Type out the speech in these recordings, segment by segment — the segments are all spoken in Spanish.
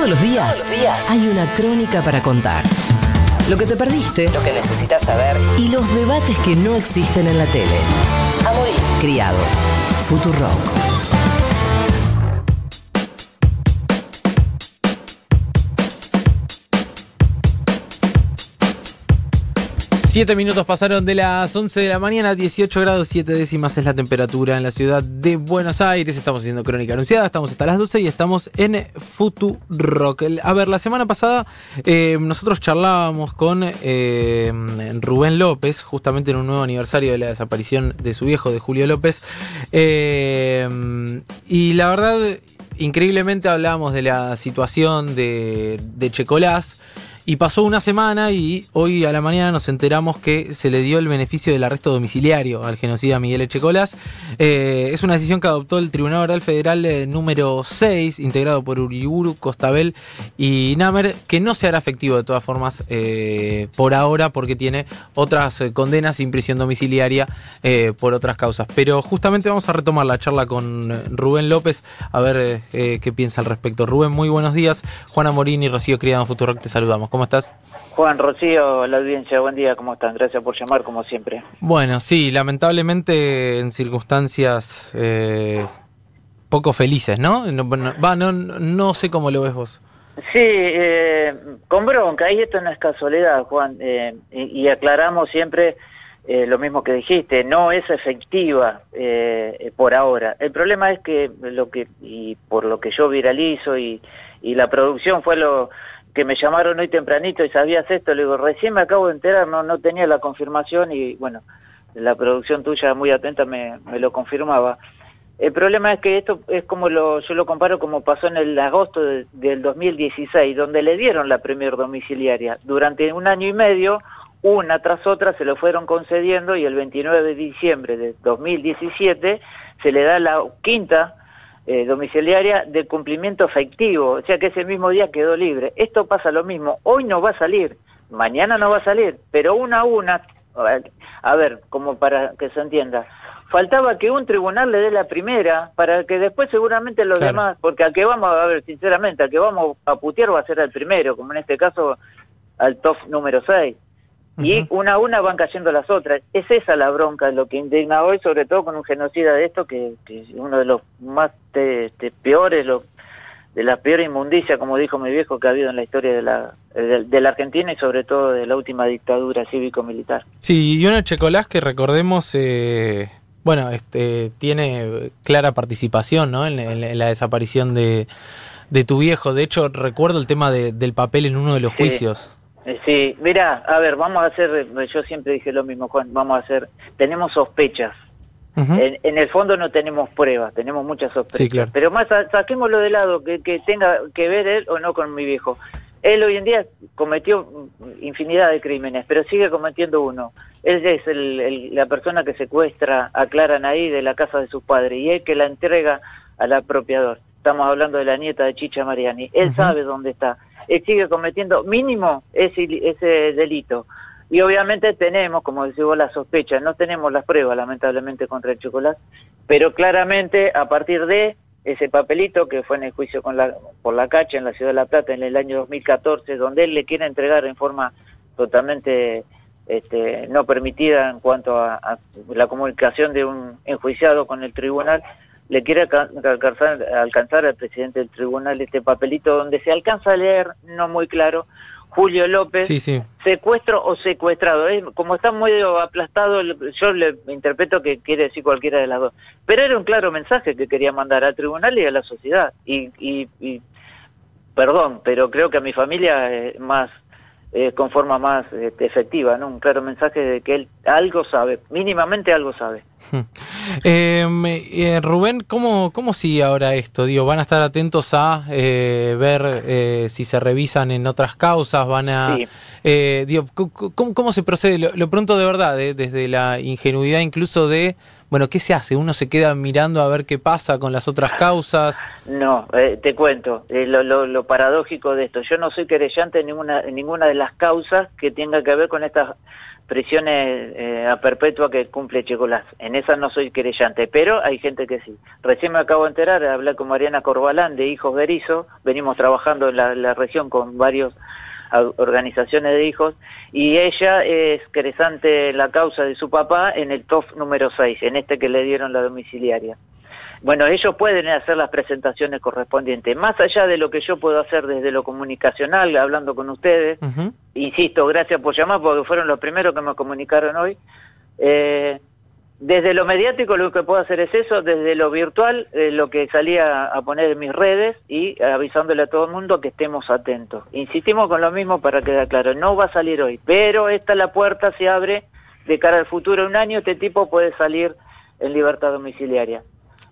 Todos los días, hay una crónica para contar. Lo que te perdiste, lo que necesitas saber y los debates que no existen en la tele. Amorí, criado. Futurock. Siete minutos pasaron de las 11 de la mañana, 18 grados 7 décimas es la temperatura en la ciudad de Buenos Aires. Estamos haciendo crónica anunciada, estamos hasta las 12 y estamos en Rock. A ver, la semana pasada eh, nosotros charlábamos con eh, Rubén López, justamente en un nuevo aniversario de la desaparición de su viejo, de Julio López. Eh, y la verdad, increíblemente hablábamos de la situación de, de Checolás. Y pasó una semana y hoy a la mañana nos enteramos que se le dio el beneficio del arresto domiciliario al genocida Miguel Echecolas. Eh, es una decisión que adoptó el Tribunal Oral Federal eh, número 6, integrado por Uriburu, Costabel y Namer, que no se hará efectivo de todas formas eh, por ahora porque tiene otras condenas sin prisión domiciliaria por otras causas. Pero justamente vamos a retomar la charla con Rubén López a ver qué piensa al respecto. Rubén, muy buenos días. Juana Morini Rocío Criado en Futurock te saludamos. ¿Cómo estás? Juan, Rocío, la audiencia, buen día, ¿cómo están? Gracias por llamar, como siempre. Bueno, sí, lamentablemente en circunstancias eh, poco felices, ¿no? No, va, no, no, sé cómo lo ves vos. Sí, eh, con bronca, y esto no es casualidad, Juan, eh, y, aclaramos siempre lo mismo que dijiste, no es efectiva por ahora. El problema es que lo que, y por lo que yo viralizo y, y la producción fue lo que me llamaron hoy tempranito y sabías esto, le digo, recién me acabo de enterar, no, no tenía la confirmación y bueno, la producción tuya muy atenta me, lo confirmaba. El problema es que esto es como lo, yo lo comparo como pasó en el agosto del 2016, donde le dieron la primer domiciliaria. Durante un año y medio, una tras otra se lo fueron concediendo y el 29 de diciembre de 2017 se le da la quinta eh, domiciliaria de cumplimiento efectivo, o sea que ese mismo día quedó libre. Esto pasa lo mismo, hoy no va a salir, mañana no va a salir, pero una a una, a ver, como para que se entienda, faltaba que un tribunal le dé la primera para que después seguramente los demás, porque al que vamos a ver, sinceramente, al que vamos a putear va a ser el primero, como en este caso al top número 6 y una a una van cayendo las otras. Es esa la bronca, lo que indigna hoy, sobre todo con un genocida de esto, que, es uno de los más este, peores, de la peor inmundicia, como dijo mi viejo, que ha habido en la historia de la, de, la Argentina y sobre todo de la última dictadura cívico-militar. Sí, y una Checolás que recordemos... Eh, bueno, este, tiene clara participación ¿no? en, la desaparición de, de, tu viejo. De hecho, recuerdo el tema del papel en uno de los juicios. Eh, sí, mira, a ver, vamos a hacer, yo siempre dije lo mismo, Juan, vamos a hacer, tenemos sospechas. en, el fondo no tenemos pruebas, tenemos muchas sospechas. Pero más, saquémoslo de lado, que, tenga que ver él o no con mi viejo. Él hoy en día cometió infinidad de crímenes, pero sigue cometiendo uno. Él es la persona que secuestra a Clara Naí de la casa de su padre y él que la entrega al apropiador. Estamos hablando de la nieta de Chicha Mariani. Él sabe dónde está él sigue cometiendo mínimo ese, ese delito. Y obviamente tenemos, como decís vos, la sospecha, no tenemos las pruebas lamentablemente contra el chocolate, pero claramente a partir de ese papelito que fue en el juicio con la, por la cacha en la Ciudad de La Plata en el año 2014, donde él le quiere entregar en forma totalmente este, no permitida en cuanto a la comunicación de un enjuiciado con el tribunal, le quiere alcanzar, alcanzar al presidente del tribunal este papelito donde se alcanza a leer, no muy claro, Julio López, secuestro o secuestrado. como está muy aplastado, yo le interpreto que quiere decir cualquiera de las dos. Pero era un claro mensaje que quería mandar al tribunal y a la sociedad. Y, y, perdón, pero creo que a mi familia es más eh, con forma más este, efectiva, ¿no? Un claro mensaje de que él algo sabe, mínimamente algo sabe. Em, eh, Rubén, ¿cómo, ¿cómo sigue ahora esto? Digo, ¿Van a estar atentos a eh, ver eh, si se revisan en otras causas? ¿Van a, digo, ¿cómo, se procede? Lo, pronto de verdad, desde la ingenuidad incluso de bueno, ¿qué se hace? ¿Uno se queda mirando a ver qué pasa con las otras causas? No, eh, te cuento, eh, lo, paradójico de esto, yo no soy querellante en ninguna, ninguna de las causas que tenga que ver con estas prisiones eh, a perpetua que cumple Checolás. En esas no soy querellante, pero hay gente que sí. Recién me acabo de enterar, hablé con Mariana Corbalán de Hijos Berizo, venimos trabajando en la, región con varias organizaciones de hijos, y ella es querellante la causa de su papá en el TOF número 6, en este que le dieron la domiciliaria. Bueno, ellos pueden hacer las presentaciones correspondientes. Más allá de lo que yo puedo hacer desde lo comunicacional, hablando con ustedes, insisto, gracias por llamar porque fueron los primeros que me comunicaron hoy. Eh, desde lo mediático lo que puedo hacer es eso, desde lo virtual eh, lo que salía a poner en mis redes y avisándole a todo el mundo que estemos atentos. Insistimos con lo mismo para quedar claro, no va a salir hoy, pero esta la puerta se abre de cara al futuro. Un año este tipo puede salir en libertad domiciliaria.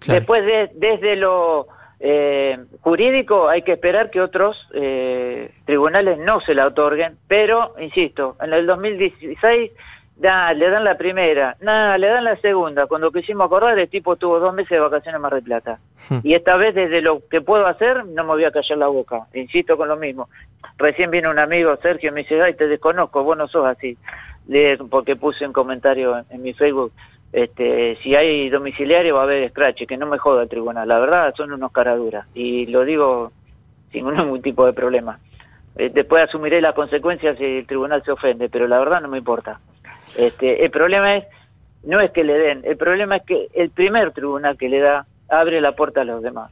Después, de, desde lo eh, jurídico, hay que esperar que otros eh, tribunales no se la otorguen, pero, insisto, en el 2016 da, le dan la primera, nada, le dan la segunda. Cuando quisimos acordar, el tipo tuvo dos meses de vacaciones en Mar del Plata. Hmm. Y esta vez, desde lo que puedo hacer, no me voy a callar la boca. Insisto con lo mismo. Recién vino un amigo, Sergio, y me dice, ay, te desconozco, vos no sos así. porque puse un comentario en mi Facebook este, si hay domiciliario va a haber scratch, que no me joda el tribunal, la verdad son unos caraduras y lo digo sin ningún tipo de problema. Eh, después asumiré las consecuencias si el tribunal se ofende, pero la verdad no me importa. Este, el problema es, no es que le den, el problema es que el primer tribunal que le da abre la puerta a los demás.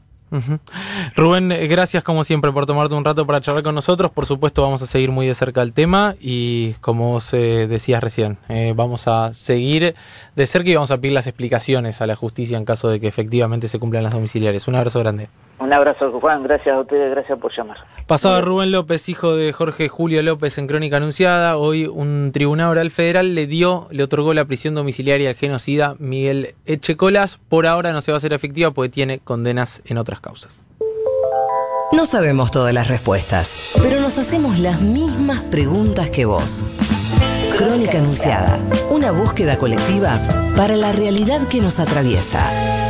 Rubén, gracias como siempre por tomarte un rato para charlar con nosotros. Por supuesto vamos a seguir muy de cerca el tema y como vos eh, decías recién, eh, vamos a seguir de cerca y vamos a pedir las explicaciones a la justicia en caso de que efectivamente se cumplan las domiciliares. Un abrazo grande. Un abrazo, Juan. Gracias a ustedes, gracias por llamar. Pasaba Rubén López, hijo de Jorge Julio López en Crónica Anunciada. Hoy un tribunal oral federal le dio, le otorgó la prisión domiciliaria al genocida Miguel Echecolas. Por ahora no se va a hacer efectiva porque tiene condenas en otras causas. No sabemos todas las respuestas, pero nos hacemos las mismas preguntas que vos. Crónica Anunciada, una búsqueda colectiva para la realidad que nos atraviesa.